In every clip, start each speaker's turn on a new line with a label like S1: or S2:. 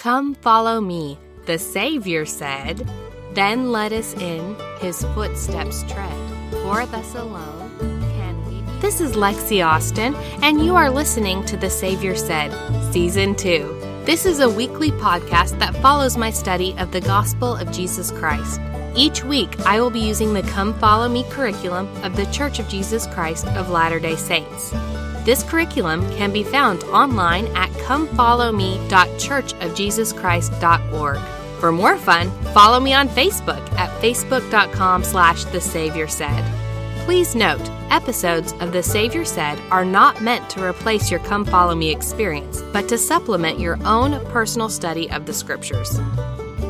S1: Come follow me, the Savior said. Then let us in his footsteps tread, for thus alone can we. This is Lexi Austin, and you are listening to The Savior Said, Season 2. This is a weekly podcast that follows my study of the gospel of Jesus Christ. Each week, I will be using the Come Follow Me curriculum of the Church of Jesus Christ of Latter day Saints. This curriculum can be found online at comefollowme.churchofjesuschrist.org. For more fun, follow me on Facebook at facebook.com slash the Savior Said. Please note, episodes of The Savior Said are not meant to replace your Come Follow Me experience, but to supplement your own personal study of the scriptures.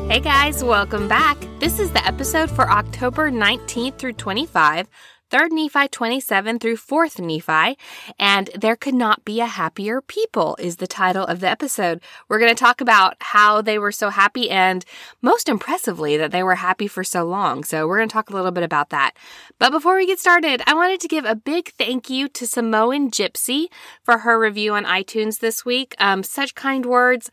S1: Hey guys, welcome back. This is the episode for October 19th through 25 3rd Nephi 27 through 4th Nephi, and There Could Not Be a Happier People is the title of the episode. We're going to talk about how they were so happy and most impressively that they were happy for so long. So we're going to talk a little bit about that. But before we get started, I wanted to give a big thank you to Samoan Gypsy for her review on iTunes this week. Um, such kind words.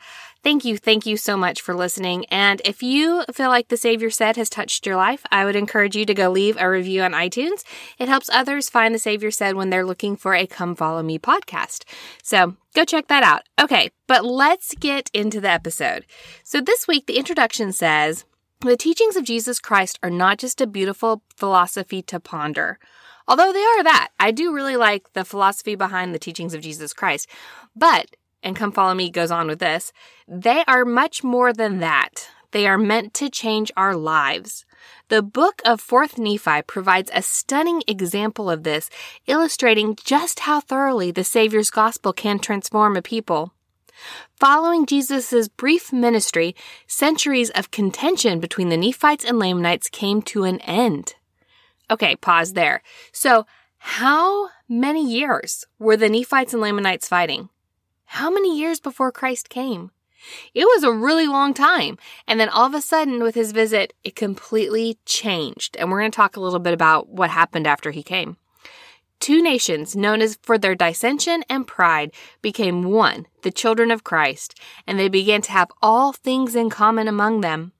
S1: Thank you, thank you so much for listening. And if you feel like the Savior said has touched your life, I would encourage you to go leave a review on iTunes. It helps others find the Savior said when they're looking for a Come Follow Me podcast. So go check that out. Okay, but let's get into the episode. So this week, the introduction says, the teachings of Jesus Christ are not just a beautiful philosophy to ponder. Although they are that, I do really like the philosophy behind the teachings of Jesus Christ. But and Come Follow Me goes on with this, they are much more than that. They are meant to change our lives. The book of 4th Nephi provides a stunning example of this, illustrating just how thoroughly the Savior's gospel can transform a people. Following Jesus' brief ministry, centuries of contention between the Nephites and Lamanites came to an end. Okay, pause there. So, how many years were the Nephites and Lamanites fighting? How many years before Christ came? It was a really long time. And then all of a sudden, with his visit, it completely changed. And we're going to talk a little bit about what happened after he came. Two nations, known as for their dissension and pride, became one, the children of Christ, and they began to have all things in common among them.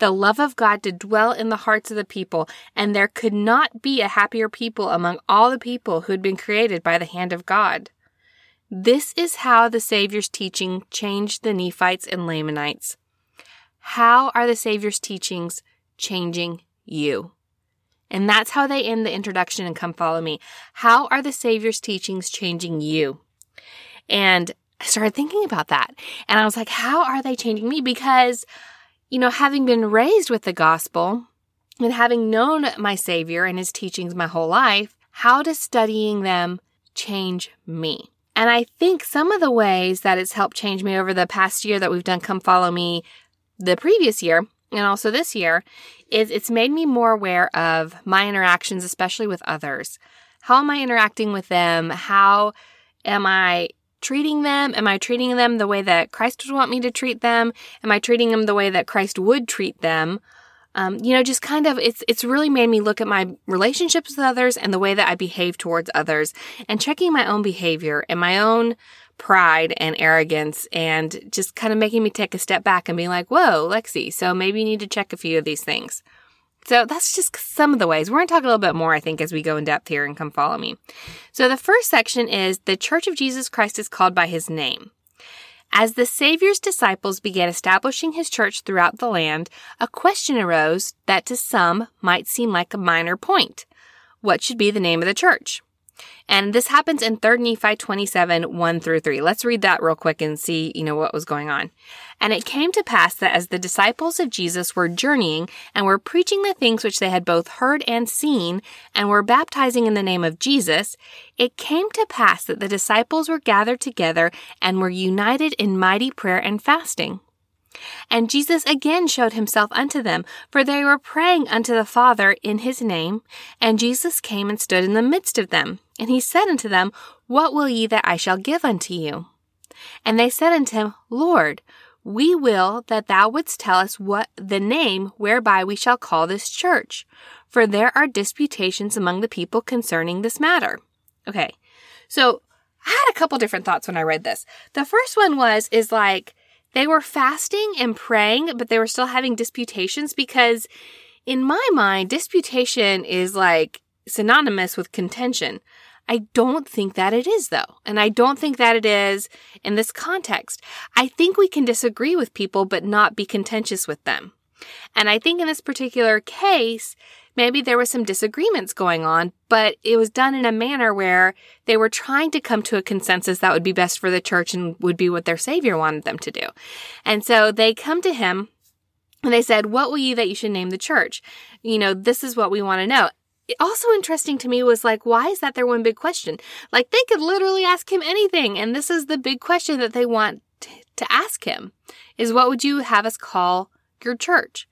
S1: The love of God did dwell in the hearts of the people, and there could not be a happier people among all the people who had been created by the hand of God. This is how the Savior's teaching changed the Nephites and Lamanites. How are the Savior's teachings changing you? And that's how they end the introduction and come follow me. How are the Savior's teachings changing you? And I started thinking about that. And I was like, how are they changing me? Because, you know, having been raised with the gospel and having known my Savior and his teachings my whole life, how does studying them change me? And I think some of the ways that it's helped change me over the past year that we've done Come Follow Me the previous year and also this year is it's made me more aware of my interactions, especially with others. How am I interacting with them? How am I treating them? Am I treating them the way that Christ would want me to treat them? Am I treating them the way that Christ would treat them? Um, you know, just kind of, it's, it's really made me look at my relationships with others and the way that I behave towards others and checking my own behavior and my own pride and arrogance and just kind of making me take a step back and be like, whoa, Lexi, so maybe you need to check a few of these things. So that's just some of the ways. We're going to talk a little bit more, I think, as we go in depth here and come follow me. So the first section is the Church of Jesus Christ is called by his name. As the Savior's disciples began establishing his church throughout the land, a question arose that to some might seem like a minor point. What should be the name of the church? And this happens in 3 Nephi 27, 1 through 3. Let's read that real quick and see, you know, what was going on. And it came to pass that as the disciples of Jesus were journeying and were preaching the things which they had both heard and seen, and were baptizing in the name of Jesus, it came to pass that the disciples were gathered together and were united in mighty prayer and fasting. And Jesus again showed himself unto them, for they were praying unto the Father in his name. And Jesus came and stood in the midst of them. And he said unto them, What will ye that I shall give unto you? And they said unto him, Lord, we will that thou wouldst tell us what the name whereby we shall call this church. For there are disputations among the people concerning this matter. Okay. So I had a couple different thoughts when I read this. The first one was, is like, they were fasting and praying, but they were still having disputations because in my mind, disputation is like synonymous with contention. I don't think that it is though. And I don't think that it is in this context. I think we can disagree with people, but not be contentious with them. And I think in this particular case, maybe there was some disagreements going on, but it was done in a manner where they were trying to come to a consensus that would be best for the church and would be what their savior wanted them to do. And so they come to him and they said, what will you that you should name the church? You know, this is what we want to know. Also interesting to me was like, why is that their one big question? Like they could literally ask him anything. And this is the big question that they want to ask him is what would you have us call your church?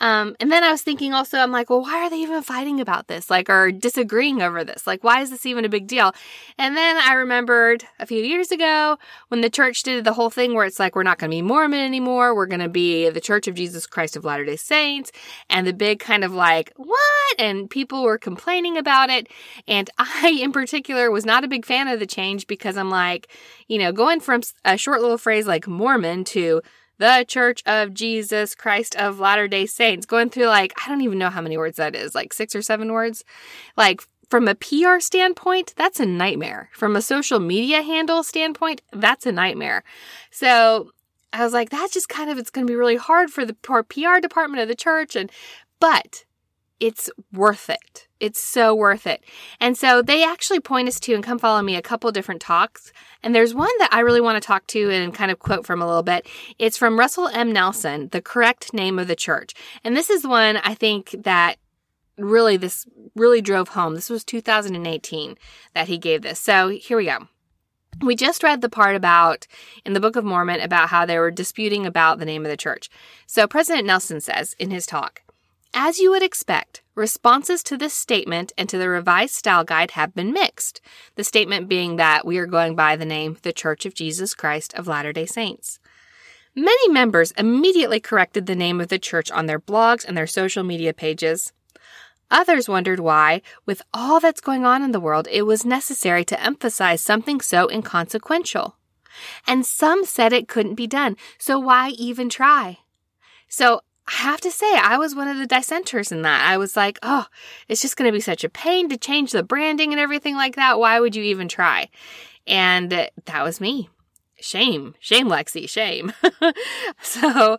S1: Um, and then I was thinking also, I'm like, well, why are they even fighting about this? Like, or disagreeing over this? Like, why is this even a big deal? And then I remembered a few years ago when the church did the whole thing where it's like, we're not going to be Mormon anymore. We're going to be the Church of Jesus Christ of Latter day Saints. And the big kind of like, what? And people were complaining about it. And I, in particular, was not a big fan of the change because I'm like, you know, going from a short little phrase like Mormon to the Church of Jesus Christ of Latter day Saints, going through like, I don't even know how many words that is, like six or seven words. Like, from a PR standpoint, that's a nightmare. From a social media handle standpoint, that's a nightmare. So I was like, that's just kind of, it's going to be really hard for the poor PR department of the church. And, but it's worth it. It's so worth it. And so they actually point us to and come follow me a couple different talks. And there's one that I really want to talk to and kind of quote from a little bit. It's from Russell M. Nelson, The Correct Name of the Church. And this is one I think that really this really drove home. This was 2018 that he gave this. So here we go. We just read the part about in the Book of Mormon about how they were disputing about the name of the church. So President Nelson says in his talk, as you would expect, responses to this statement and to the revised style guide have been mixed. The statement being that we are going by the name The Church of Jesus Christ of Latter day Saints. Many members immediately corrected the name of the church on their blogs and their social media pages. Others wondered why, with all that's going on in the world, it was necessary to emphasize something so inconsequential. And some said it couldn't be done, so why even try? So I have to say, I was one of the dissenters in that. I was like, oh, it's just going to be such a pain to change the branding and everything like that. Why would you even try? And that was me. Shame, shame, Lexi, shame. so,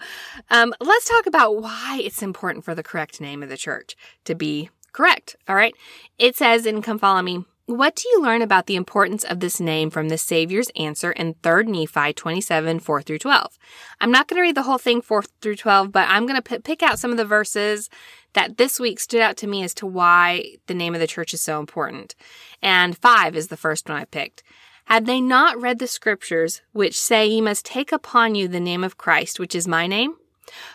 S1: um, let's talk about why it's important for the correct name of the church to be correct. All right. It says in Come Follow Me, what do you learn about the importance of this name from the Savior's answer in 3 Nephi 27, 4 through 12? I'm not going to read the whole thing 4 through 12, but I'm going to pick out some of the verses that this week stood out to me as to why the name of the church is so important. And 5 is the first one I picked. Had they not read the scriptures, which say, Ye must take upon you the name of Christ, which is my name?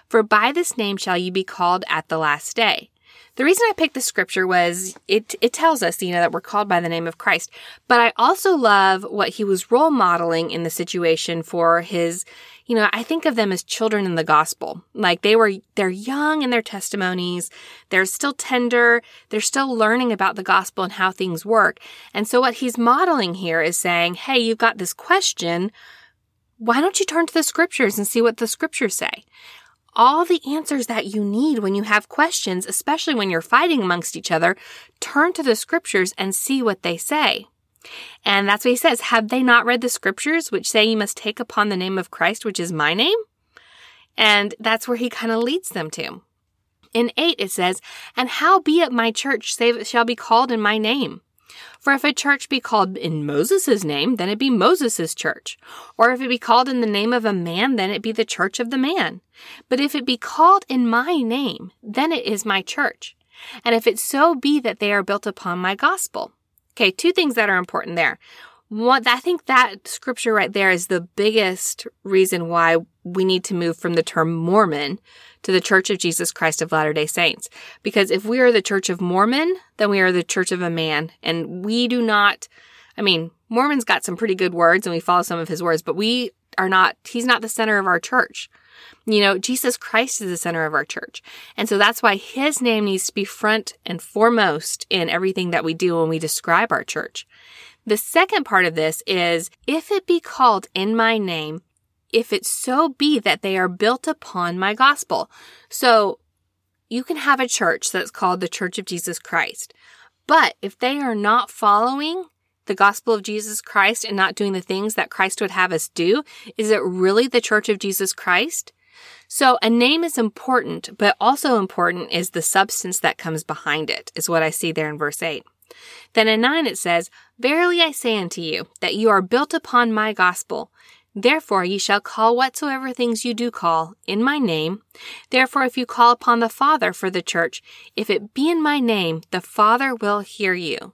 S1: For by this name shall ye be called at the last day. The reason I picked the scripture was it, it tells us, you know, that we're called by the name of Christ. But I also love what he was role modeling in the situation for his, you know, I think of them as children in the gospel. Like they were, they're young in their testimonies. They're still tender. They're still learning about the gospel and how things work. And so what he's modeling here is saying, Hey, you've got this question. Why don't you turn to the scriptures and see what the scriptures say? All the answers that you need when you have questions, especially when you're fighting amongst each other, turn to the scriptures and see what they say. And that's what he says. Have they not read the scriptures, which say you must take upon the name of Christ, which is my name? And that's where he kind of leads them to. In 8, it says, And how be it my church save, shall be called in my name? For if a church be called in Moses' name, then it be Moses' church. Or if it be called in the name of a man, then it be the church of the man. But if it be called in my name, then it is my church. And if it so be that they are built upon my gospel. Okay, two things that are important there. One, I think that scripture right there is the biggest reason why we need to move from the term Mormon to the Church of Jesus Christ of Latter day Saints. Because if we are the Church of Mormon, then we are the Church of a man. And we do not, I mean, Mormon's got some pretty good words and we follow some of his words, but we are not, he's not the center of our church. You know, Jesus Christ is the center of our church. And so that's why his name needs to be front and foremost in everything that we do when we describe our church. The second part of this is if it be called in my name, if it so be that they are built upon my gospel. So you can have a church that's called the Church of Jesus Christ. But if they are not following the gospel of Jesus Christ and not doing the things that Christ would have us do, is it really the Church of Jesus Christ? So a name is important, but also important is the substance that comes behind it, is what I see there in verse 8. Then in 9 it says, Verily I say unto you, that you are built upon my gospel. Therefore ye shall call whatsoever things you do call in my name. Therefore if you call upon the Father for the church, if it be in my name, the Father will hear you.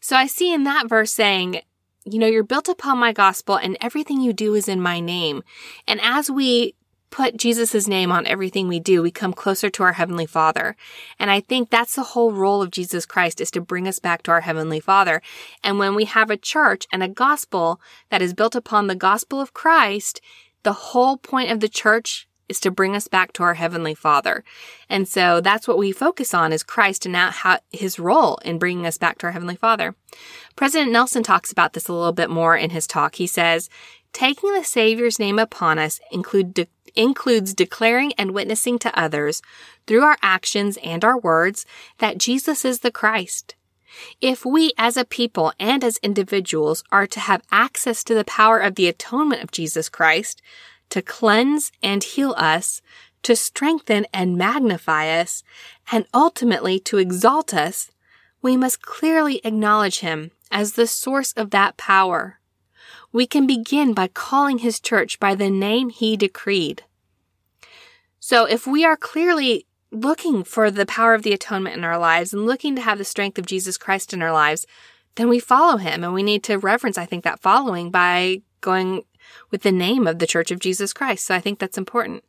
S1: So I see in that verse saying, you know, you're built upon my gospel and everything you do is in my name. And as we put Jesus' name on everything we do, we come closer to our Heavenly Father. And I think that's the whole role of Jesus Christ is to bring us back to our Heavenly Father. And when we have a church and a gospel that is built upon the gospel of Christ, the whole point of the church is to bring us back to our Heavenly Father. And so that's what we focus on is Christ and how his role in bringing us back to our Heavenly Father. President Nelson talks about this a little bit more in his talk. He says, Taking the Savior's name upon us include de- includes declaring and witnessing to others through our actions and our words that Jesus is the Christ. If we as a people and as individuals are to have access to the power of the atonement of Jesus Christ, to cleanse and heal us, to strengthen and magnify us, and ultimately to exalt us, we must clearly acknowledge Him as the source of that power we can begin by calling his church by the name he decreed. So if we are clearly looking for the power of the atonement in our lives and looking to have the strength of Jesus Christ in our lives, then we follow him. And we need to reverence, I think, that following by going with the name of the Church of Jesus Christ. So I think that's important.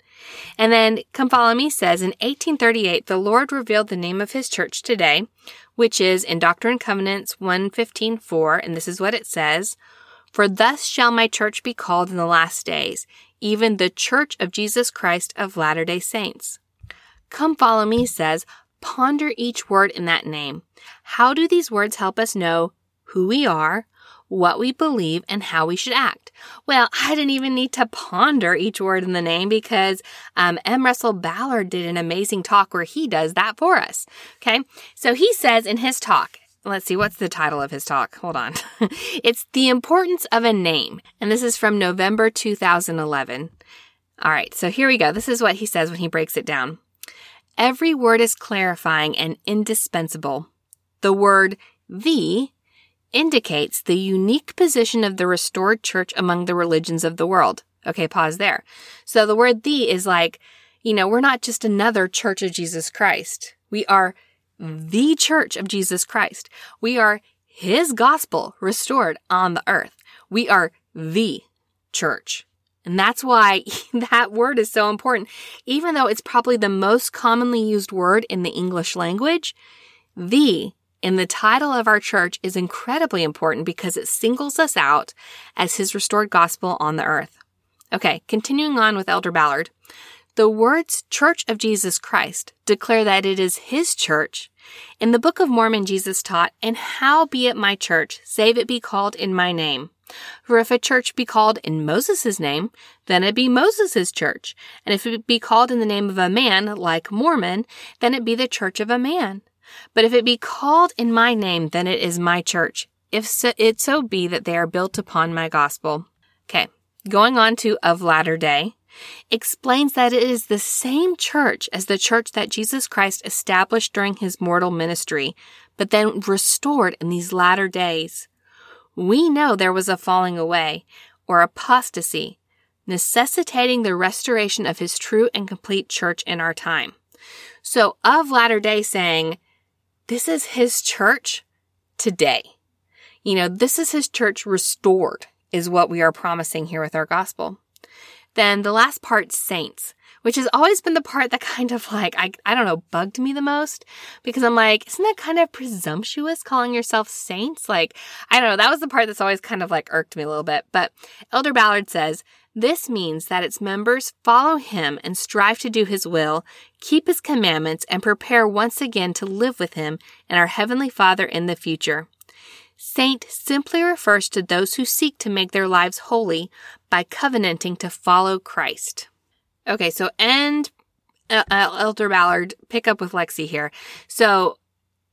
S1: And then Come Follow Me says in 1838, the Lord revealed the name of his church today, which is in Doctrine and Covenants 115.4, and this is what it says, for thus shall my church be called in the last days, even the church of Jesus Christ of Latter day Saints. Come follow me says, ponder each word in that name. How do these words help us know who we are, what we believe, and how we should act? Well, I didn't even need to ponder each word in the name because um, M. Russell Ballard did an amazing talk where he does that for us. Okay, so he says in his talk, let's see, what's the title of his talk? Hold on. it's The Importance of a Name. And this is from November 2011. All right, so here we go. This is what he says when he breaks it down. Every word is clarifying and indispensable. The word the indicates the unique position of the restored church among the religions of the world. Okay, pause there. So the word the is like, you know, we're not just another church of Jesus Christ. We are the church of Jesus Christ. We are his gospel restored on the earth. We are the church. And that's why that word is so important. Even though it's probably the most commonly used word in the English language, the in the title of our church is incredibly important because it singles us out as his restored gospel on the earth. Okay, continuing on with Elder Ballard. The words Church of Jesus Christ declare that it is His church. In the Book of Mormon, Jesus taught, And how be it my church, save it be called in my name. For if a church be called in Moses' name, then it be Moses' church. And if it be called in the name of a man, like Mormon, then it be the church of a man. But if it be called in my name, then it is my church. If so, it so be that they are built upon my gospel. Okay. Going on to of latter day explains that it is the same church as the church that Jesus Christ established during his mortal ministry, but then restored in these latter days. We know there was a falling away, or apostasy, necessitating the restoration of his true and complete church in our time. So, of latter day saying, this is his church today. You know, this is his church restored, is what we are promising here with our gospel. Then the last part, saints, which has always been the part that kind of like, I, I don't know, bugged me the most because I'm like, isn't that kind of presumptuous calling yourself saints? Like, I don't know. That was the part that's always kind of like irked me a little bit. But Elder Ballard says, this means that its members follow him and strive to do his will, keep his commandments, and prepare once again to live with him and our Heavenly Father in the future. Saint simply refers to those who seek to make their lives holy by covenanting to follow Christ. Okay, so end uh, uh, Elder Ballard, pick up with Lexi here. So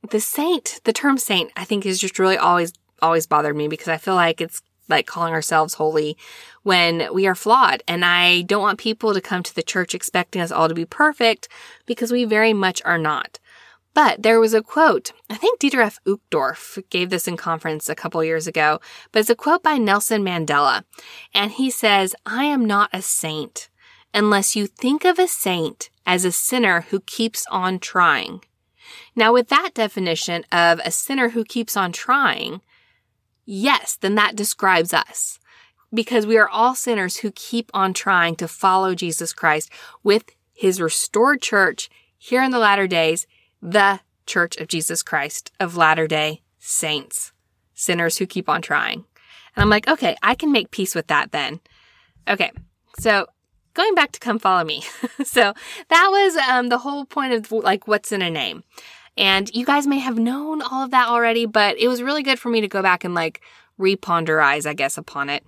S1: the saint, the term saint, I think is just really always, always bothered me because I feel like it's like calling ourselves holy when we are flawed. And I don't want people to come to the church expecting us all to be perfect because we very much are not. But there was a quote, I think Dieter F. Uchtdorf gave this in conference a couple years ago, but it's a quote by Nelson Mandela. And he says, I am not a saint unless you think of a saint as a sinner who keeps on trying. Now, with that definition of a sinner who keeps on trying, yes, then that describes us because we are all sinners who keep on trying to follow Jesus Christ with his restored church here in the latter days, the church of Jesus Christ of latter day saints, sinners who keep on trying. And I'm like, okay, I can make peace with that then. Okay. So going back to come follow me. so that was um, the whole point of like what's in a name. And you guys may have known all of that already, but it was really good for me to go back and like reponderize, I guess, upon it.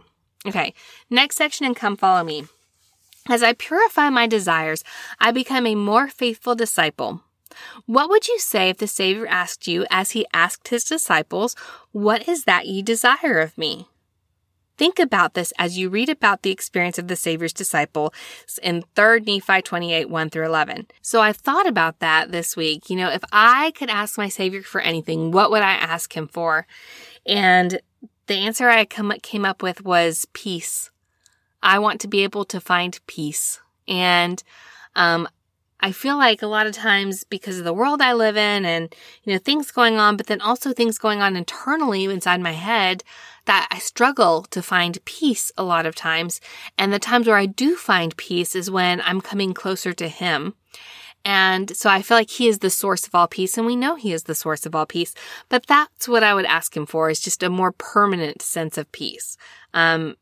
S1: Okay, next section and come follow me. As I purify my desires, I become a more faithful disciple. What would you say if the Savior asked you, as he asked his disciples, What is that ye desire of me? Think about this as you read about the experience of the Savior's disciple in 3rd Nephi 28, 1 through 11. So I thought about that this week. You know, if I could ask my Savior for anything, what would I ask him for? And the answer I came up with was peace. I want to be able to find peace. And, um, I feel like a lot of times because of the world I live in and, you know, things going on, but then also things going on internally inside my head, that I struggle to find peace a lot of times. And the times where I do find peace is when I'm coming closer to Him. And so I feel like He is the source of all peace, and we know He is the source of all peace. But that's what I would ask Him for is just a more permanent sense of peace. Um,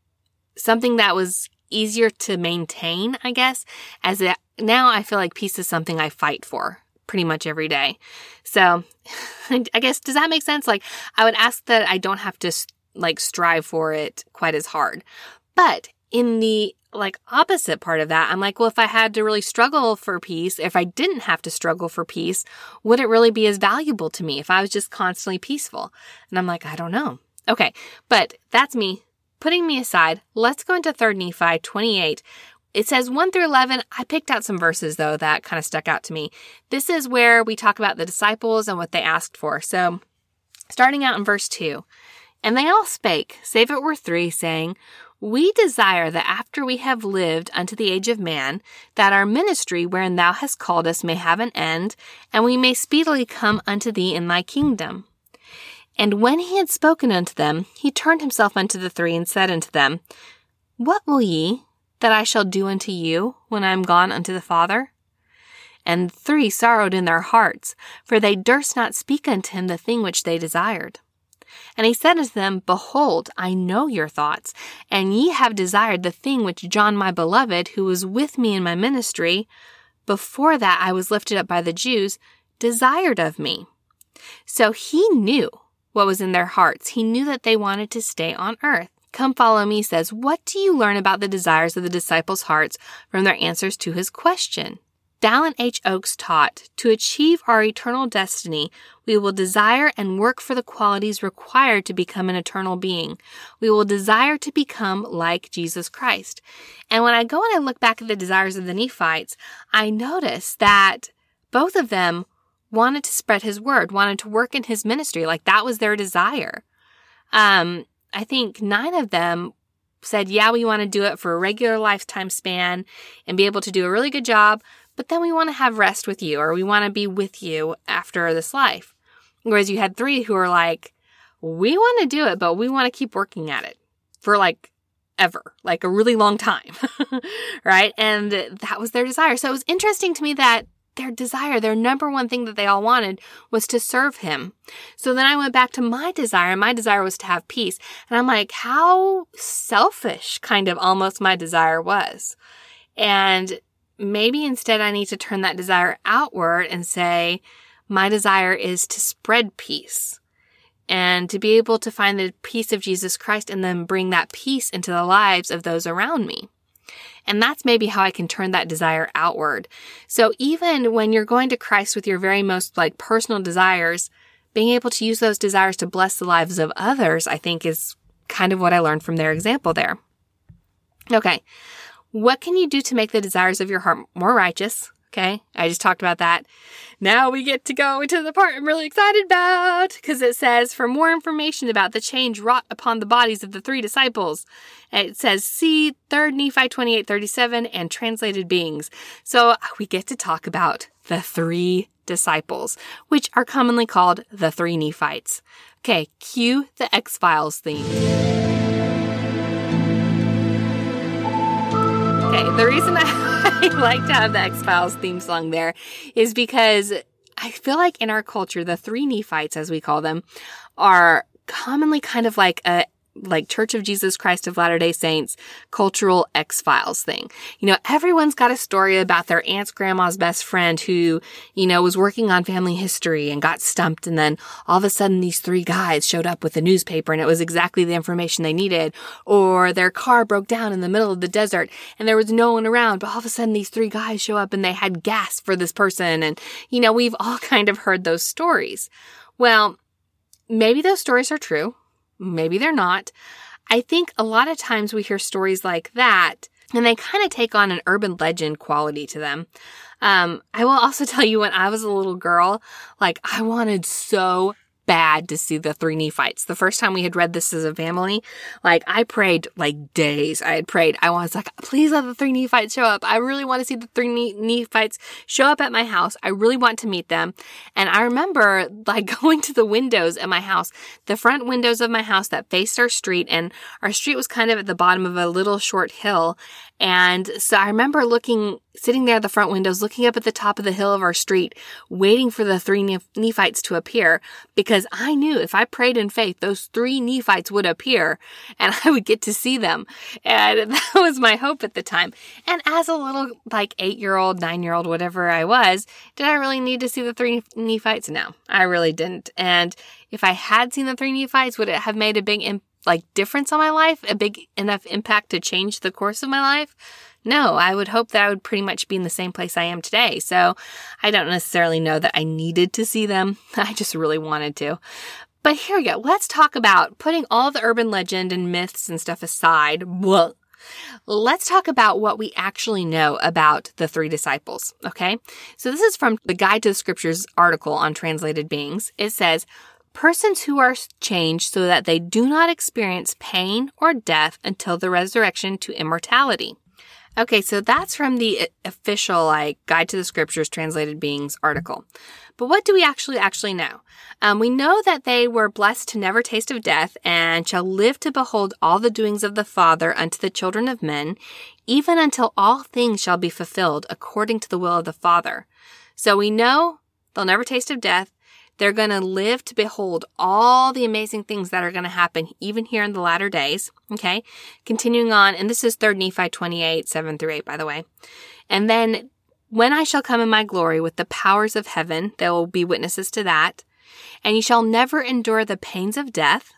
S1: something that was easier to maintain, I guess, as it, now I feel like peace is something I fight for pretty much every day. So I guess, does that make sense? Like I would ask that I don't have to like strive for it quite as hard. But in the like opposite part of that, I'm like, well, if I had to really struggle for peace, if I didn't have to struggle for peace, would it really be as valuable to me if I was just constantly peaceful? And I'm like, I don't know. Okay. But that's me putting me aside. Let's go into 3rd Nephi 28. It says 1 through 11. I picked out some verses though that kind of stuck out to me. This is where we talk about the disciples and what they asked for. So starting out in verse 2. And they all spake, save it were three, saying, We desire that after we have lived unto the age of man, that our ministry wherein thou hast called us may have an end, and we may speedily come unto thee in thy kingdom. And when he had spoken unto them, he turned himself unto the three and said unto them, What will ye that I shall do unto you when I am gone unto the Father? And three sorrowed in their hearts, for they durst not speak unto him the thing which they desired. And he said unto them, Behold, I know your thoughts, and ye have desired the thing which John my beloved, who was with me in my ministry, before that I was lifted up by the Jews, desired of me. So he knew what was in their hearts. He knew that they wanted to stay on earth. Come follow me says, What do you learn about the desires of the disciples' hearts from their answers to his question? Dallin H. Oaks taught, to achieve our eternal destiny, we will desire and work for the qualities required to become an eternal being. We will desire to become like Jesus Christ. And when I go and I look back at the desires of the Nephites, I notice that both of them wanted to spread his word, wanted to work in his ministry. Like that was their desire. Um, I think nine of them said, yeah, we want to do it for a regular lifetime span and be able to do a really good job, but then we want to have rest with you or we want to be with you after this life. Whereas you had three who are like, we want to do it, but we want to keep working at it for like ever, like a really long time. right. And that was their desire. So it was interesting to me that their desire, their number one thing that they all wanted was to serve him. So then I went back to my desire and my desire was to have peace. And I'm like, how selfish kind of almost my desire was. And maybe instead I need to turn that desire outward and say, my desire is to spread peace. and to be able to find the peace of Jesus Christ and then bring that peace into the lives of those around me. And that's maybe how I can turn that desire outward. So even when you're going to Christ with your very most like personal desires, being able to use those desires to bless the lives of others, I think is kind of what I learned from their example there. Okay. What can you do to make the desires of your heart more righteous? Okay. I just talked about that. Now we get to go into the part I'm really excited about because it says for more information about the change wrought upon the bodies of the three disciples. It says see 3rd Nephi 2837 and translated beings. So uh, we get to talk about the three disciples, which are commonly called the three Nephites. Okay. Cue the X-Files theme. Okay, the reason I, like to have the X Files theme song there is because I feel like in our culture, the three Nephites, as we call them, are commonly kind of like a like Church of Jesus Christ of Latter-day Saints cultural X-Files thing. You know, everyone's got a story about their aunt's grandma's best friend who, you know, was working on family history and got stumped. And then all of a sudden these three guys showed up with a newspaper and it was exactly the information they needed. Or their car broke down in the middle of the desert and there was no one around, but all of a sudden these three guys show up and they had gas for this person. And, you know, we've all kind of heard those stories. Well, maybe those stories are true. Maybe they're not. I think a lot of times we hear stories like that and they kind of take on an urban legend quality to them. Um, I will also tell you when I was a little girl, like I wanted so bad to see the three Nephites. The first time we had read this as a family, like I prayed like days. I had prayed. I was like, please let the three Nephites show up. I really want to see the three Nephites show up at my house. I really want to meet them. And I remember like going to the windows at my house, the front windows of my house that faced our street and our street was kind of at the bottom of a little short hill. And so I remember looking, sitting there at the front windows, looking up at the top of the hill of our street, waiting for the three Nephites to appear because I knew if I prayed in faith, those three Nephites would appear and I would get to see them. And that was my hope at the time. And as a little, like eight year old, nine year old, whatever I was, did I really need to see the three Nephites? No, I really didn't. And if I had seen the three Nephites, would it have made a big impact? Like difference on my life, a big enough impact to change the course of my life? No, I would hope that I would pretty much be in the same place I am today. So I don't necessarily know that I needed to see them. I just really wanted to. But here we go. Let's talk about putting all the urban legend and myths and stuff aside. Well, let's talk about what we actually know about the three disciples. Okay. So this is from the Guide to the Scriptures article on translated beings. It says, persons who are changed so that they do not experience pain or death until the resurrection to immortality. Okay, so that's from the official like Guide to the Scriptures Translated Beings article. But what do we actually actually know? Um, we know that they were blessed to never taste of death and shall live to behold all the doings of the Father unto the children of men, even until all things shall be fulfilled according to the will of the Father. So we know they'll never taste of death. They're going to live to behold all the amazing things that are going to happen even here in the latter days. Okay. Continuing on, and this is 3rd Nephi 28, 7 through 8, by the way. And then when I shall come in my glory with the powers of heaven, they will be witnesses to that. And ye shall never endure the pains of death.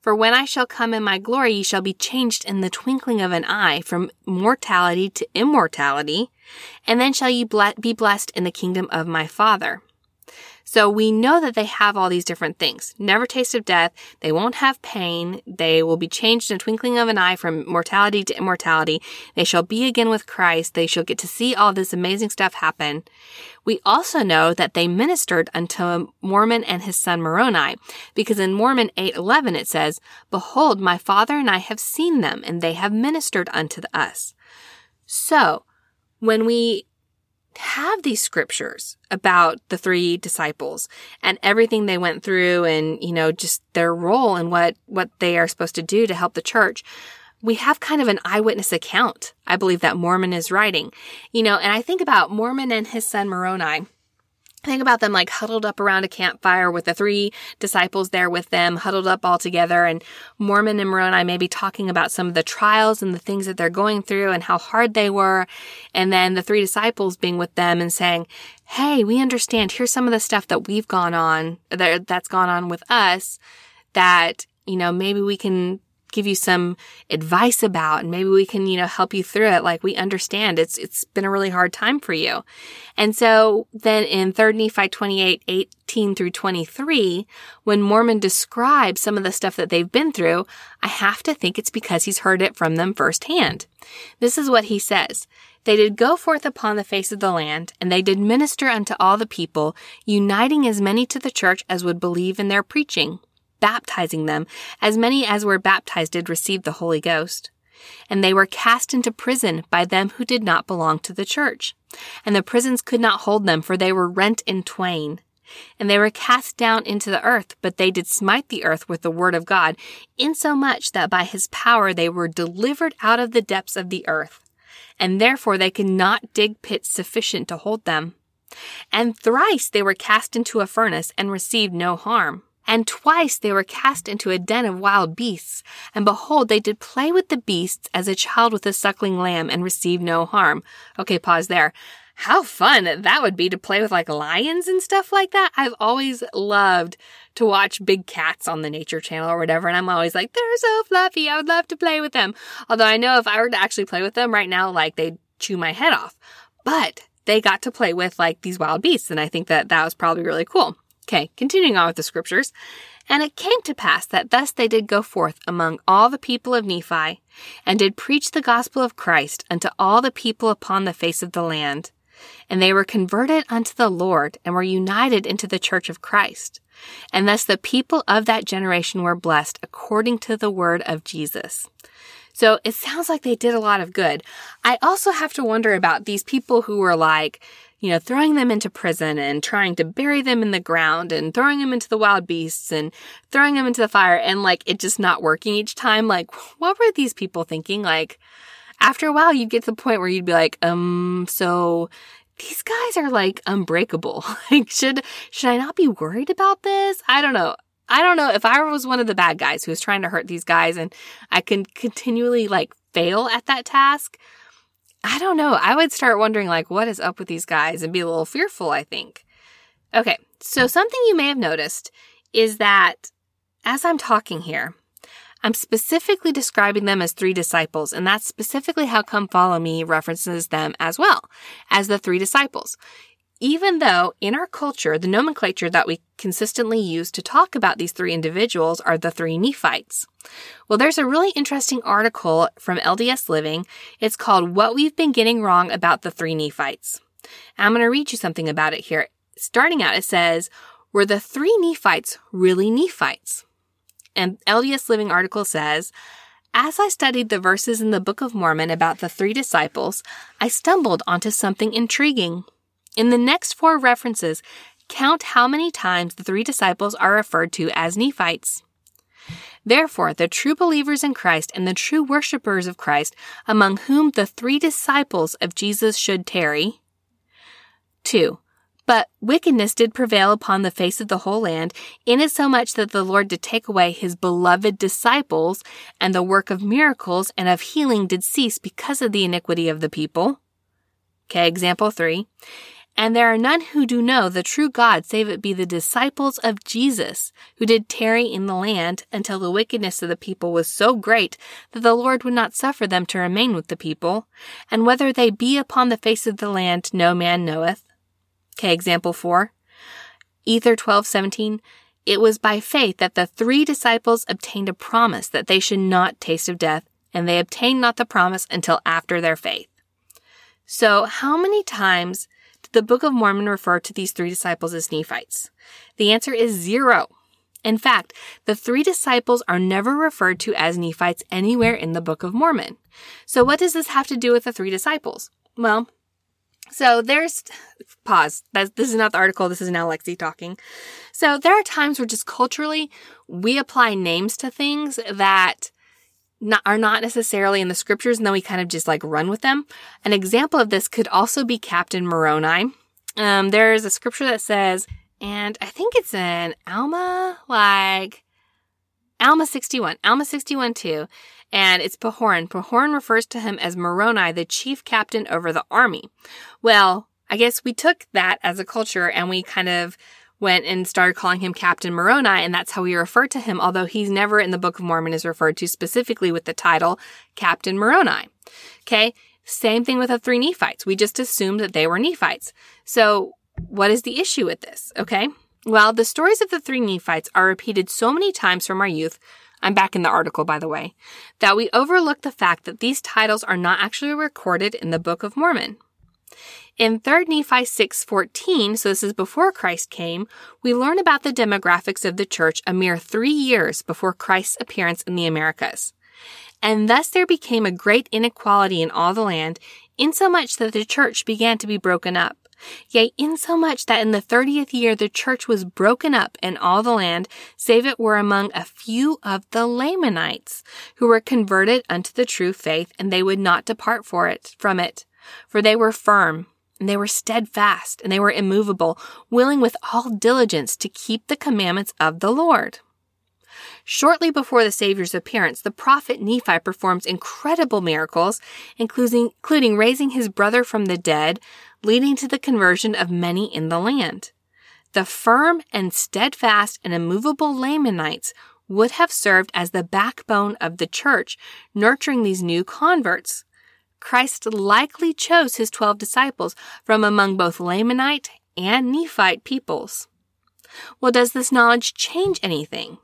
S1: For when I shall come in my glory, ye shall be changed in the twinkling of an eye from mortality to immortality. And then shall ye be blessed in the kingdom of my Father. So we know that they have all these different things. Never taste of death. They won't have pain. They will be changed in a twinkling of an eye from mortality to immortality. They shall be again with Christ. They shall get to see all this amazing stuff happen. We also know that they ministered unto Mormon and his son Moroni, because in Mormon 8:11 it says, "Behold, my father and I have seen them, and they have ministered unto us." So, when we have these scriptures about the three disciples and everything they went through and, you know, just their role and what, what they are supposed to do to help the church. We have kind of an eyewitness account, I believe that Mormon is writing, you know, and I think about Mormon and his son Moroni. Think about them like huddled up around a campfire with the three disciples there with them, huddled up all together. And Mormon and Moroni may be talking about some of the trials and the things that they're going through and how hard they were. And then the three disciples being with them and saying, Hey, we understand. Here's some of the stuff that we've gone on, that, that's gone on with us that, you know, maybe we can give you some advice about and maybe we can, you know, help you through it. Like we understand it's, it's been a really hard time for you. And so then in 3rd Nephi 28, 18 through 23, when Mormon describes some of the stuff that they've been through, I have to think it's because he's heard it from them firsthand. This is what he says. They did go forth upon the face of the land, and they did minister unto all the people, uniting as many to the church as would believe in their preaching baptizing them. As many as were baptized did receive the Holy Ghost. And they were cast into prison by them who did not belong to the church. And the prisons could not hold them, for they were rent in twain. And they were cast down into the earth, but they did smite the earth with the word of God, insomuch that by his power they were delivered out of the depths of the earth. And therefore they could not dig pits sufficient to hold them. And thrice they were cast into a furnace and received no harm. And twice they were cast into a den of wild beasts. And behold, they did play with the beasts as a child with a suckling lamb and received no harm. Okay, pause there. How fun that would be to play with like lions and stuff like that. I've always loved to watch big cats on the nature channel or whatever. And I'm always like, they're so fluffy. I would love to play with them. Although I know if I were to actually play with them right now, like they'd chew my head off. But they got to play with like these wild beasts. And I think that that was probably really cool. Okay, continuing on with the scriptures. And it came to pass that thus they did go forth among all the people of Nephi, and did preach the gospel of Christ unto all the people upon the face of the land. And they were converted unto the Lord, and were united into the church of Christ. And thus the people of that generation were blessed according to the word of Jesus. So it sounds like they did a lot of good. I also have to wonder about these people who were like, you know, throwing them into prison and trying to bury them in the ground and throwing them into the wild beasts and throwing them into the fire and like it just not working each time. Like, what were these people thinking? Like, after a while, you'd get to the point where you'd be like, um, so these guys are like unbreakable. like, should, should I not be worried about this? I don't know. I don't know if I was one of the bad guys who was trying to hurt these guys and I can continually like fail at that task. I don't know. I would start wondering, like, what is up with these guys and be a little fearful, I think. Okay, so something you may have noticed is that as I'm talking here, I'm specifically describing them as three disciples, and that's specifically how Come Follow Me references them as well as the three disciples even though in our culture, the nomenclature that we consistently use to talk about these three individuals are the three Nephites. Well, there's a really interesting article from LDS Living. It's called What We've Been Getting Wrong About the Three Nephites. I'm going to read you something about it here. Starting out, it says, Were the three Nephites really Nephites? And LDS Living article says, as I studied the verses in the Book of Mormon about the three disciples, I stumbled onto something intriguing. In the next four references, count how many times the three disciples are referred to as Nephites. Therefore, the true believers in Christ and the true worshippers of Christ, among whom the three disciples of Jesus should tarry. 2. But wickedness did prevail upon the face of the whole land, insomuch that the Lord did take away his beloved disciples, and the work of miracles and of healing did cease because of the iniquity of the people. Okay, example 3. And there are none who do know the true God save it be the disciples of Jesus, who did tarry in the land until the wickedness of the people was so great that the Lord would not suffer them to remain with the people. And whether they be upon the face of the land, no man knoweth. Okay, example four. Ether 1217. It was by faith that the three disciples obtained a promise that they should not taste of death, and they obtained not the promise until after their faith. So, how many times the Book of Mormon refer to these three disciples as Nephites? The answer is zero. In fact, the three disciples are never referred to as Nephites anywhere in the Book of Mormon. So what does this have to do with the three disciples? Well, so there's pause. this is not the article. This is now Lexi talking. So there are times where just culturally we apply names to things that not, are not necessarily in the scriptures, and then we kind of just like run with them. An example of this could also be Captain Moroni. Um, there's a scripture that says, and I think it's in Alma, like Alma 61, Alma 61 2, and it's Pahoran. Pahoran refers to him as Moroni, the chief captain over the army. Well, I guess we took that as a culture and we kind of went and started calling him Captain Moroni, and that's how we refer to him, although he's never in the Book of Mormon is referred to specifically with the title Captain Moroni. Okay. Same thing with the three Nephites. We just assumed that they were Nephites. So what is the issue with this? Okay. Well, the stories of the three Nephites are repeated so many times from our youth. I'm back in the article, by the way, that we overlook the fact that these titles are not actually recorded in the Book of Mormon. In 3 Nephi 6:14, so this is before Christ came, we learn about the demographics of the church a mere 3 years before Christ's appearance in the Americas. And thus there became a great inequality in all the land, insomuch that the church began to be broken up. Yea, insomuch that in the thirtieth year the church was broken up in all the land, save it were among a few of the Lamanites, who were converted unto the true faith, and they would not depart for it from it. For they were firm, and they were steadfast, and they were immovable, willing with all diligence to keep the commandments of the Lord. Shortly before the Savior's appearance, the prophet Nephi performs incredible miracles, including, including raising his brother from the dead, leading to the conversion of many in the land. The firm and steadfast and immovable Lamanites would have served as the backbone of the church, nurturing these new converts. Christ likely chose his twelve disciples from among both Lamanite and Nephite peoples. Well, does this knowledge change anything?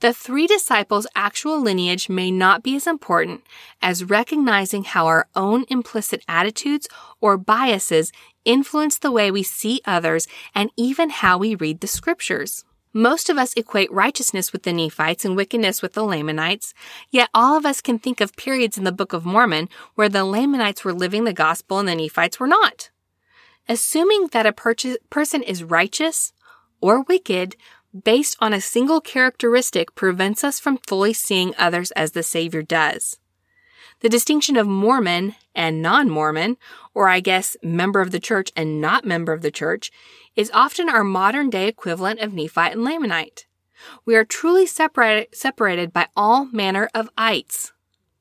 S1: The three disciples' actual lineage may not be as important as recognizing how our own implicit attitudes or biases influence the way we see others and even how we read the scriptures. Most of us equate righteousness with the Nephites and wickedness with the Lamanites, yet all of us can think of periods in the Book of Mormon where the Lamanites were living the gospel and the Nephites were not. Assuming that a per- person is righteous or wicked based on a single characteristic prevents us from fully seeing others as the Savior does. The distinction of Mormon and non-Mormon, or I guess member of the church and not member of the church, is often our modern day equivalent of Nephite and Lamanite. We are truly separated, separated by all manner of ites.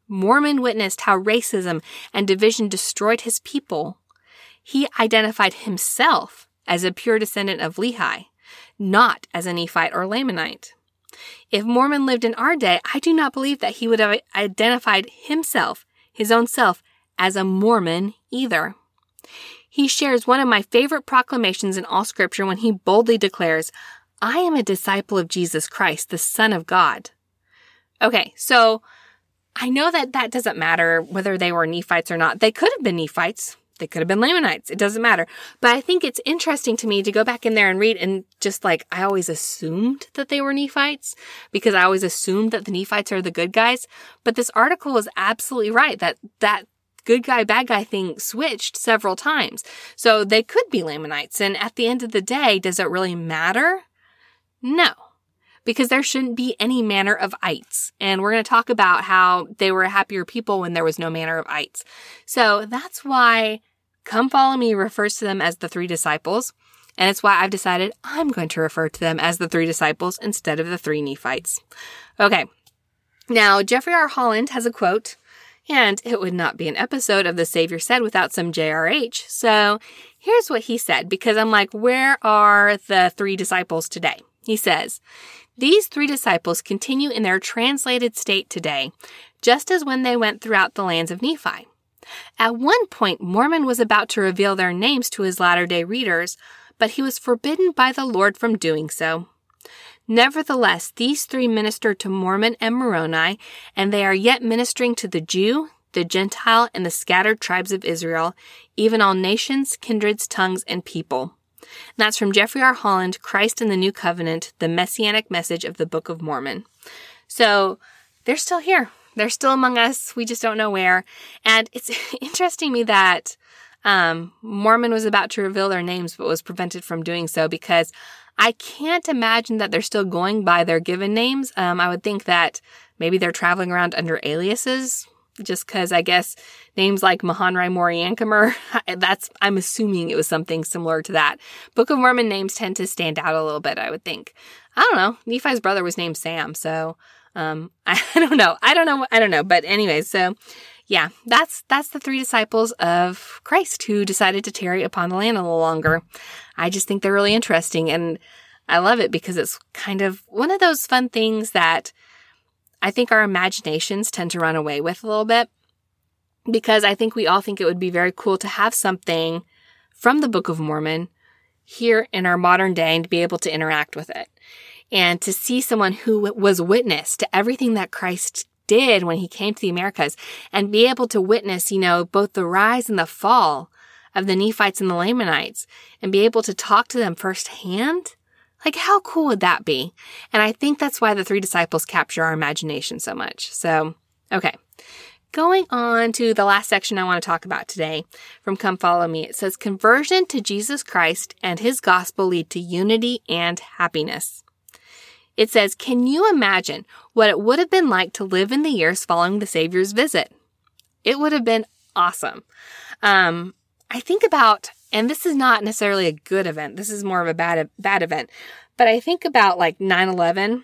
S1: Mormon witnessed how racism and division destroyed his people. He identified himself as a pure descendant of Lehi not as a Nephite or Lamanite. If Mormon lived in our day, I do not believe that he would have identified himself, his own self, as a Mormon either. He shares one of my favorite proclamations in all scripture when he boldly declares, I am a disciple of Jesus Christ, the Son of God. Okay, so I know that that doesn't matter whether they were Nephites or not. They could have been Nephites. They could have been Lamanites. It doesn't matter. But I think it's interesting to me to go back in there and read and just like, I always assumed that they were Nephites because I always assumed that the Nephites are the good guys. But this article was absolutely right that that good guy, bad guy thing switched several times. So they could be Lamanites. And at the end of the day, does it really matter? No because there shouldn't be any manner of ites. And we're going to talk about how they were happier people when there was no manner of ites. So that's why Come Follow Me refers to them as the three disciples. And it's why I've decided I'm going to refer to them as the three disciples instead of the three Nephites. Okay. Now, Jeffrey R. Holland has a quote, and it would not be an episode of The Savior Said without some JRH. So here's what he said, because I'm like, where are the three disciples today? He says, these three disciples continue in their translated state today, just as when they went throughout the lands of Nephi. At one point, Mormon was about to reveal their names to his latter day readers, but he was forbidden by the Lord from doing so. Nevertheless, these three ministered to Mormon and Moroni, and they are yet ministering to the Jew, the Gentile, and the scattered tribes of Israel, even all nations, kindreds, tongues, and people. And that's from Jeffrey R. Holland, Christ in the New Covenant, the Messianic Message of the Book of Mormon. So they're still here. They're still among us. We just don't know where. And it's interesting me that um, Mormon was about to reveal their names, but was prevented from doing so because I can't imagine that they're still going by their given names. Um, I would think that maybe they're traveling around under aliases. just because I guess names like Mahonri Moriancumer, that's, I'm assuming it was something similar to that. Book of Mormon names tend to stand out a little bit, I would think. I don't know. Nephi's brother was named Sam, so, um, I, don't know. I don't know. I don't know. But anyways, so yeah, that's, that's the three disciples of Christ who decided to tarry upon the land a little longer. I just think they're really interesting and I love it because it's kind of one of those fun things that I think our imaginations tend to run away with a little bit because I think we all think it would be very cool to have something from the Book of Mormon here in our modern day and to be able to interact with it and to see someone who was witness to everything that Christ did when he came to the Americas and be able to witness, you know, both the rise and the fall of the Nephites and the Lamanites and be able to talk to them firsthand like, how cool would that be? And I think that's why the three disciples capture our imagination so much. So, okay. Going on to the last section I want to talk about today from Come Follow Me, it says conversion to Jesus Christ and his gospel lead to unity and happiness. It says, Can you imagine what it would have been like to live in the years following the Savior's visit? It would have been awesome. Um, I think about and this is not necessarily a good event. This is more of a bad bad event. But I think about like 9/11,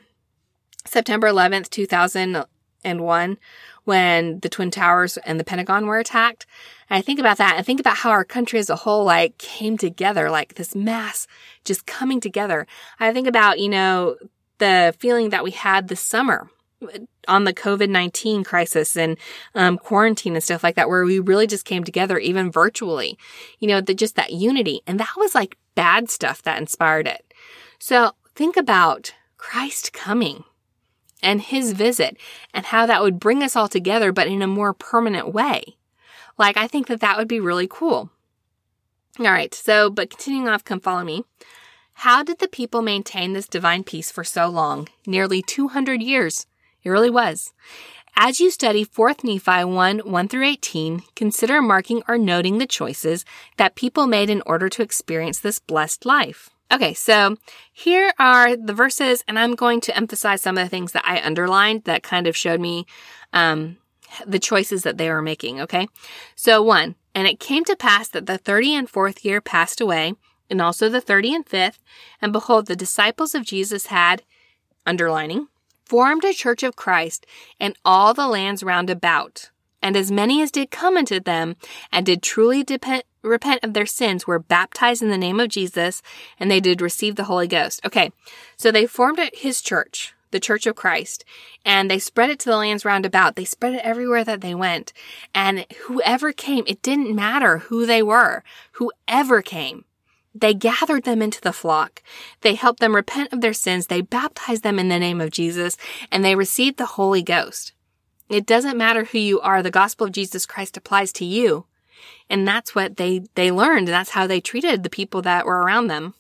S1: September 11th, 2001, when the Twin Towers and the Pentagon were attacked. And I think about that. I think about how our country as a whole like came together, like this mass just coming together. I think about, you know, the feeling that we had this summer on the COVID 19 crisis and um, quarantine and stuff like that, where we really just came together, even virtually, you know, the, just that unity. And that was like bad stuff that inspired it. So think about Christ coming and his visit and how that would bring us all together, but in a more permanent way. Like, I think that that would be really cool. All right. So, but continuing off, come follow me. How did the people maintain this divine peace for so long? Nearly 200 years. It really was. As you study 4th Nephi 1 1 through 18, consider marking or noting the choices that people made in order to experience this blessed life. Okay, so here are the verses, and I'm going to emphasize some of the things that I underlined that kind of showed me um, the choices that they were making. Okay, so one, and it came to pass that the 30 and fourth year passed away, and also the 30 and fifth, and behold, the disciples of Jesus had, underlining, formed a church of Christ in all the lands round about. And as many as did come unto them and did truly depend, repent of their sins were baptized in the name of Jesus and they did receive the Holy Ghost. Okay. So they formed his church, the church of Christ, and they spread it to the lands round about. They spread it everywhere that they went. And whoever came, it didn't matter who they were. Whoever came, they gathered them into the flock. They helped them repent of their sins. They baptized them in the name of Jesus and they received the Holy Ghost. It doesn't matter who you are. The gospel of Jesus Christ applies to you. And that's what they, they learned. That's how they treated the people that were around them.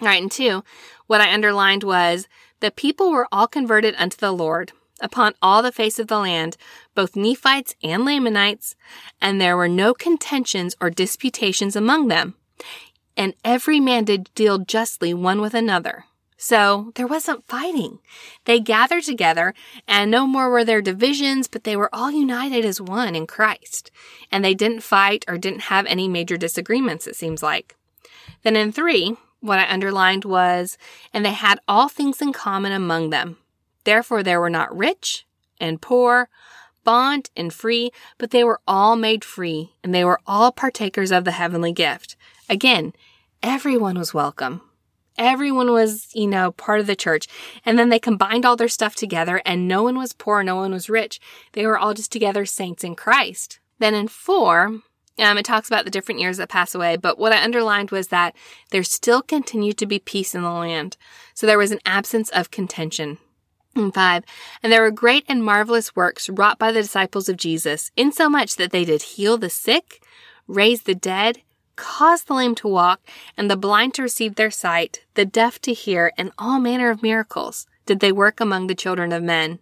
S1: All right. And two, what I underlined was the people were all converted unto the Lord upon all the face of the land, both Nephites and Lamanites, and there were no contentions or disputations among them and every man did deal justly one with another. So there wasn't fighting. They gathered together, and no more were there divisions, but they were all united as one in Christ. And they didn't fight or didn't have any major disagreements, it seems like. Then in three, what I underlined was, and they had all things in common among them. Therefore there were not rich and poor, bond and free, but they were all made free, and they were all partakers of the heavenly gift. Again, everyone was welcome. Everyone was, you know, part of the church. And then they combined all their stuff together and no one was poor, no one was rich. They were all just together saints in Christ. Then in four, um, it talks about the different years that pass away, but what I underlined was that there still continued to be peace in the land. So there was an absence of contention. In five, and there were great and marvelous works wrought by the disciples of Jesus, insomuch that they did heal the sick, raise the dead, caused the lame to walk, and the blind to receive their sight, the deaf to hear, and all manner of miracles did they work among the children of men.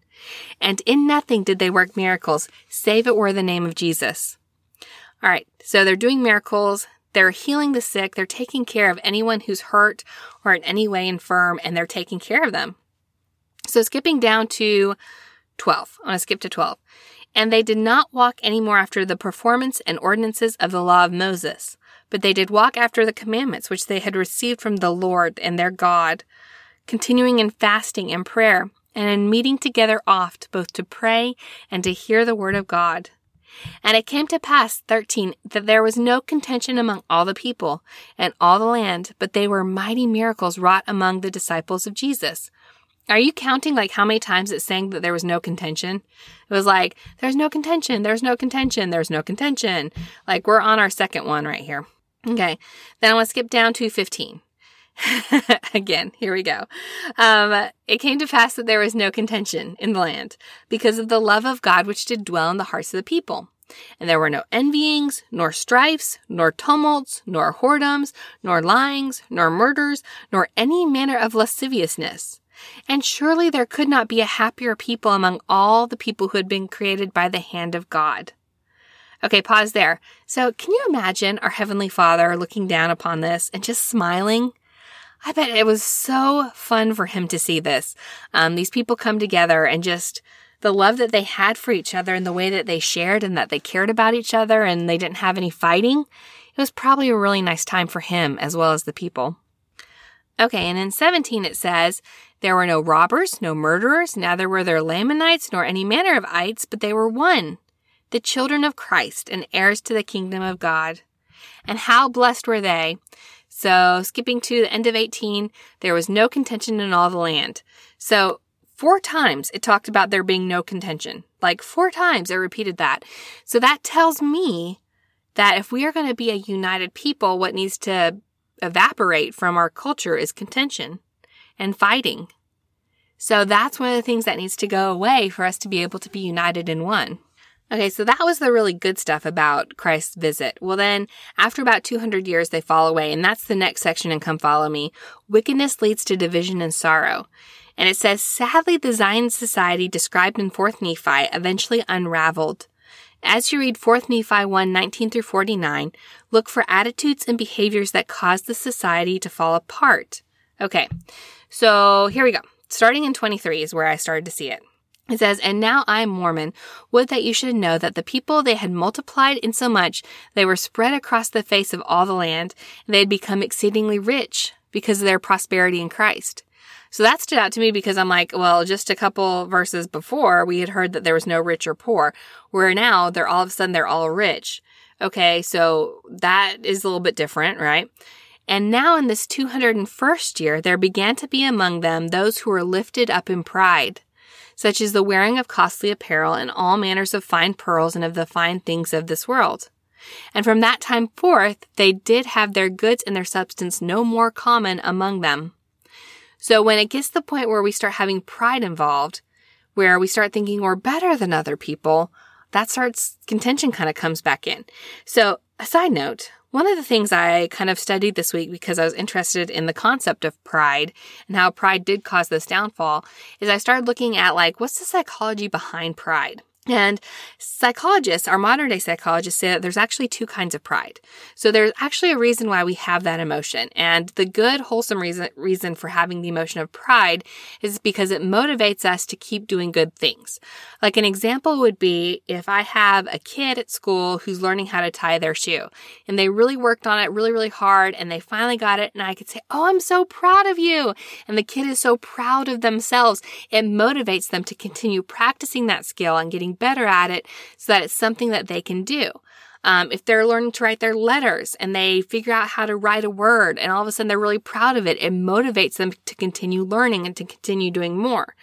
S1: And in nothing did they work miracles, save it were the name of Jesus. All right, so they're doing miracles, they're healing the sick, they're taking care of anyone who's hurt or in any way infirm, and they're taking care of them. So skipping down to 12, I'm going to skip to 12. And they did not walk any more after the performance and ordinances of the law of Moses, but they did walk after the commandments which they had received from the Lord and their God, continuing in fasting and prayer, and in meeting together oft, both to pray and to hear the word of God. And it came to pass, 13, that there was no contention among all the people and all the land, but they were mighty miracles wrought among the disciples of Jesus. Are you counting like how many times it's saying that there was no contention? It was like, there's no contention, there's no contention, there's no contention. Like we're on our second one right here. Okay. Then I want to skip down to 15. Again, here we go. Um, it came to pass that there was no contention in the land because of the love of God which did dwell in the hearts of the people. And there were no envyings, nor strifes, nor tumults, nor whoredoms, nor lyings, nor murders, nor any manner of lasciviousness. And surely there could not be a happier people among all the people who had been created by the hand of God. Okay, pause there. So, can you imagine our Heavenly Father looking down upon this and just smiling? I bet it was so fun for him to see this. Um, these people come together and just the love that they had for each other and the way that they shared and that they cared about each other and they didn't have any fighting. It was probably a really nice time for him as well as the people. Okay, and in 17 it says, There were no robbers, no murderers, neither were there Lamanites nor any manner of ites, but they were one, the children of Christ and heirs to the kingdom of God. And how blessed were they! So, skipping to the end of 18, there was no contention in all the land. So, four times it talked about there being no contention. Like four times it repeated that. So, that tells me that if we are going to be a united people, what needs to evaporate from our culture is contention and fighting. So, that's one of the things that needs to go away for us to be able to be united in one. Okay, so that was the really good stuff about Christ's visit. Well, then, after about 200 years, they fall away, and that's the next section in Come Follow Me. Wickedness leads to division and sorrow. And it says, sadly, the Zion society described in 4th Nephi eventually unraveled. As you read 4th Nephi 1, 19 through 49, look for attitudes and behaviors that cause the society to fall apart. Okay, so here we go. Starting in 23 is where I started to see it. It says, And now I, am Mormon, would that you should know that the people they had multiplied insomuch they were spread across the face of all the land, and they had become exceedingly rich because of their prosperity in Christ. So that stood out to me because I'm like, well, just a couple verses before, we had heard that there was no rich or poor, where now they're all of a sudden they're all rich. Okay, so that is a little bit different, right? And now in this 201st year, there began to be among them those who were lifted up in pride such as the wearing of costly apparel and all manners of fine pearls and of the fine things of this world. And from that time forth, they did have their goods and their substance no more common among them. So when it gets to the point where we start having pride involved, where we start thinking we're better than other people, that starts contention kind of comes back in. So a side note, one of the things I kind of studied this week because I was interested in the concept of pride and how pride did cause this downfall is I started looking at like, what's the psychology behind pride? And psychologists, our modern day psychologists say that there's actually two kinds of pride. So there's actually a reason why we have that emotion. And the good, wholesome reason, reason for having the emotion of pride is because it motivates us to keep doing good things. Like an example would be if I have a kid at school who's learning how to tie their shoe and they really worked on it really, really hard and they finally got it and I could say, Oh, I'm so proud of you. And the kid is so proud of themselves. It motivates them to continue practicing that skill and getting better at it so that it's something that they can do. Um, if they're learning to write their letters and they figure out how to write a word and all of a sudden they're really proud of it, it motivates them to continue learning and to continue doing more.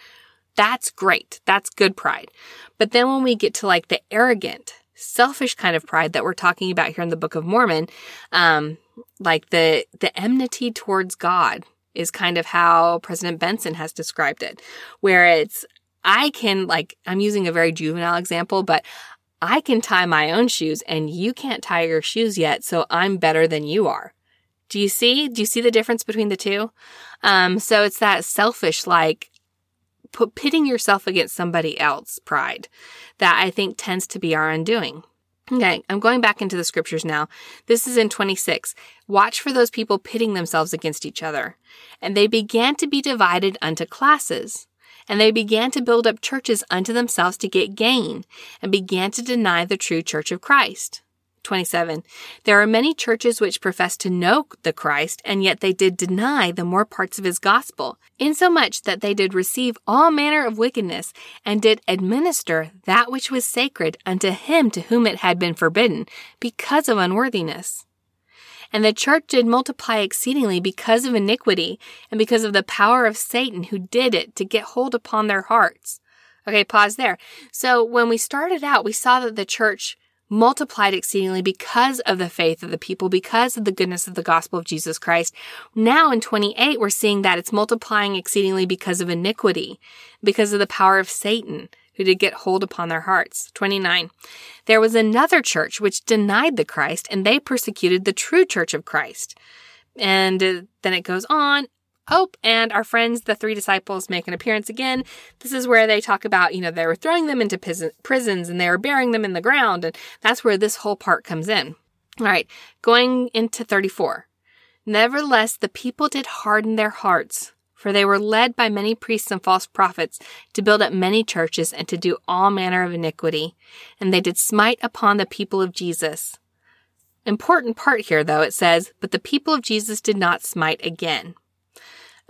S1: That's great. That's good pride. But then when we get to like the arrogant, selfish kind of pride that we're talking about here in the Book of Mormon, um, like the the enmity towards God is kind of how President Benson has described it, where it's I can, like, I'm using a very juvenile example, but I can tie my own shoes and you can't tie your shoes yet, so I'm better than you are. Do you see? Do you see the difference between the two? Um, so it's that selfish, like, put, pitting yourself against somebody else pride that I think tends to be our undoing. Okay, I'm going back into the scriptures now. This is in 26. Watch for those people pitting themselves against each other. And they began to be divided unto classes And they began to build up churches unto themselves to get gain, and began to deny the true church of Christ. 27. There are many churches which profess to know the Christ, and yet they did deny the more parts of his gospel, insomuch that they did receive all manner of wickedness, and did administer that which was sacred unto him to whom it had been forbidden, because of unworthiness. And the church did multiply exceedingly because of iniquity, and because of the power of Satan who did it to get hold upon their hearts. Okay, pause there. So when we started out, we saw that the church multiplied exceedingly because of the faith of the people, because of the goodness of the gospel of Jesus Christ. Now in 28, we're seeing that it's multiplying exceedingly because of iniquity, because of the power of Satan, who did get hold upon their hearts. 29. There was another church which denied the Christ, and they persecuted the true church of Christ. And uh, then it goes on. Oh, and our friends, the three disciples, make an appearance again. This is where they talk about, you know, they were throwing them into prisons and they were burying them in the ground. And that's where this whole part comes in. All right, going into 34. Nevertheless, the people did harden their hearts, for they were led by many priests and false prophets to build up many churches and to do all manner of iniquity. And they did smite upon the people of Jesus. Important part here, though, it says, But the people of Jesus did not smite again.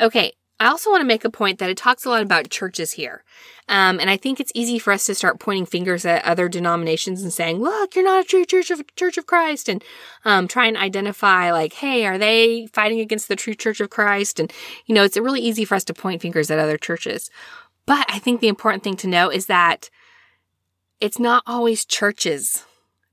S1: Okay, I also want to make a point that it talks a lot about churches here. Um, and I think it's easy for us to start pointing fingers at other denominations and saying, look, you're not a true church of Church of Christ and um, try and identify like, hey, are they fighting against the true church of Christ? And, you know, it's really easy for us to point fingers at other churches. But I think the important thing to know is that it's not always churches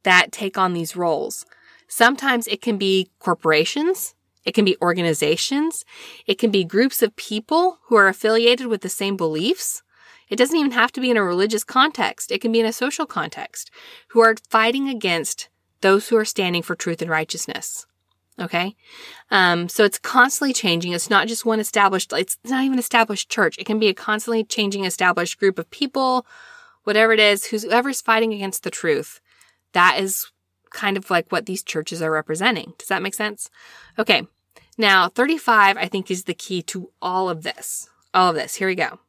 S1: that take on these roles. Sometimes it can be corporations it can be organizations. It can be groups of people who are affiliated with the same beliefs. It doesn't even have to be in a religious context. It can be in a social context who are fighting against those who are standing for truth and righteousness. Okay. Um, so it's constantly changing. It's not just one established, it's not even established church. It can be a constantly changing established group of people, whatever it is, whoever's fighting against the truth. That is kind of like what these churches are representing. Does that make sense? Okay. Now, 35, I think, is the key to all of this. All of this. Here we go.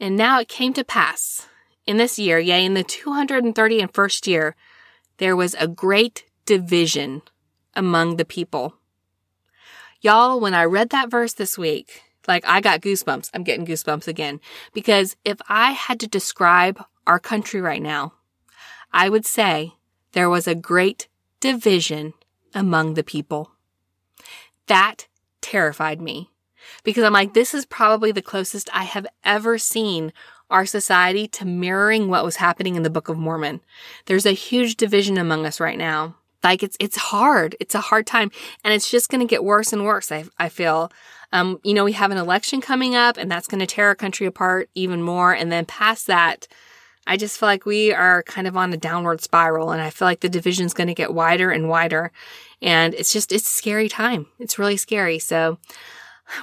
S1: And now it came to pass in this year, yea, in the 231st year, there was a great division among the people. Y'all, when I read that verse this week, like I got goosebumps. I'm getting goosebumps again. Because if I had to describe our country right now, I would say there was a great division among the people. That terrified me because I'm like, this is probably the closest I have ever seen our society to mirroring what was happening in the Book of Mormon. There's a huge division among us right now. Like it's, it's hard. It's a hard time and it's just going to get worse and worse. I, I feel, um, you know, we have an election coming up and that's going to tear our country apart even more. And then past that, I just feel like we are kind of on a downward spiral and I feel like the division's going to get wider and wider. And it's just, it's a scary time. It's really scary. So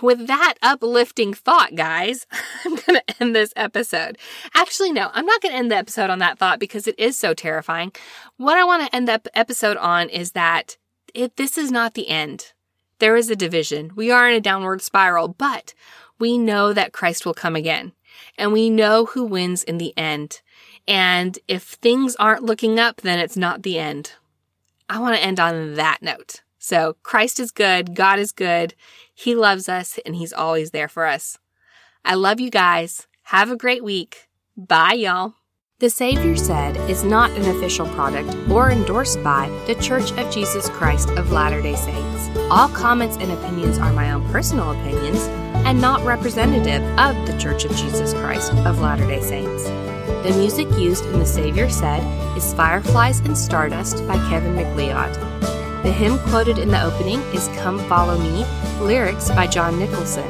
S1: with that uplifting thought, guys, I'm going to end this episode. Actually, no, I'm not going to end the episode on that thought because it is so terrifying. What I want to end the episode on is that this is not the end. There is a division. We are in a downward spiral, but we know that Christ will come again and we know who wins in the end. And if things aren't looking up, then it's not the end. I want to end on that note. So Christ is good. God is good. He loves us and he's always there for us. I love you guys. Have a great week. Bye, y'all. The Savior Said is not an official product or endorsed by The Church of Jesus Christ of Latter day Saints. All comments and opinions are my own personal opinions and not representative of The Church of Jesus Christ of Latter day Saints. The music used in The Savior Said is Fireflies and Stardust by Kevin MacLeod. The hymn quoted in the opening is Come Follow Me, lyrics by John Nicholson.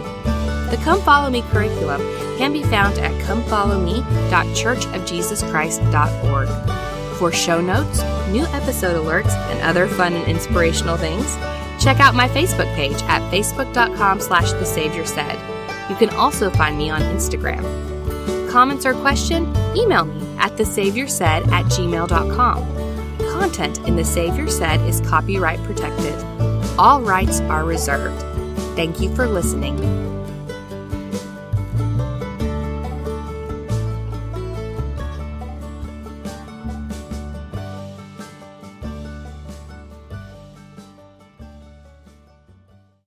S1: The Come Follow Me curriculum can be found at comefollowme.churchofjesuschrist.org. For show notes, new episode alerts, and other fun and inspirational things, check out my Facebook page at facebook.com slash the Savior Said. You can also find me on Instagram. Comments or question? Email me at thesaviorsaid at gmail.com. Content in The Savior Said is copyright protected. All rights are reserved. Thank you for listening.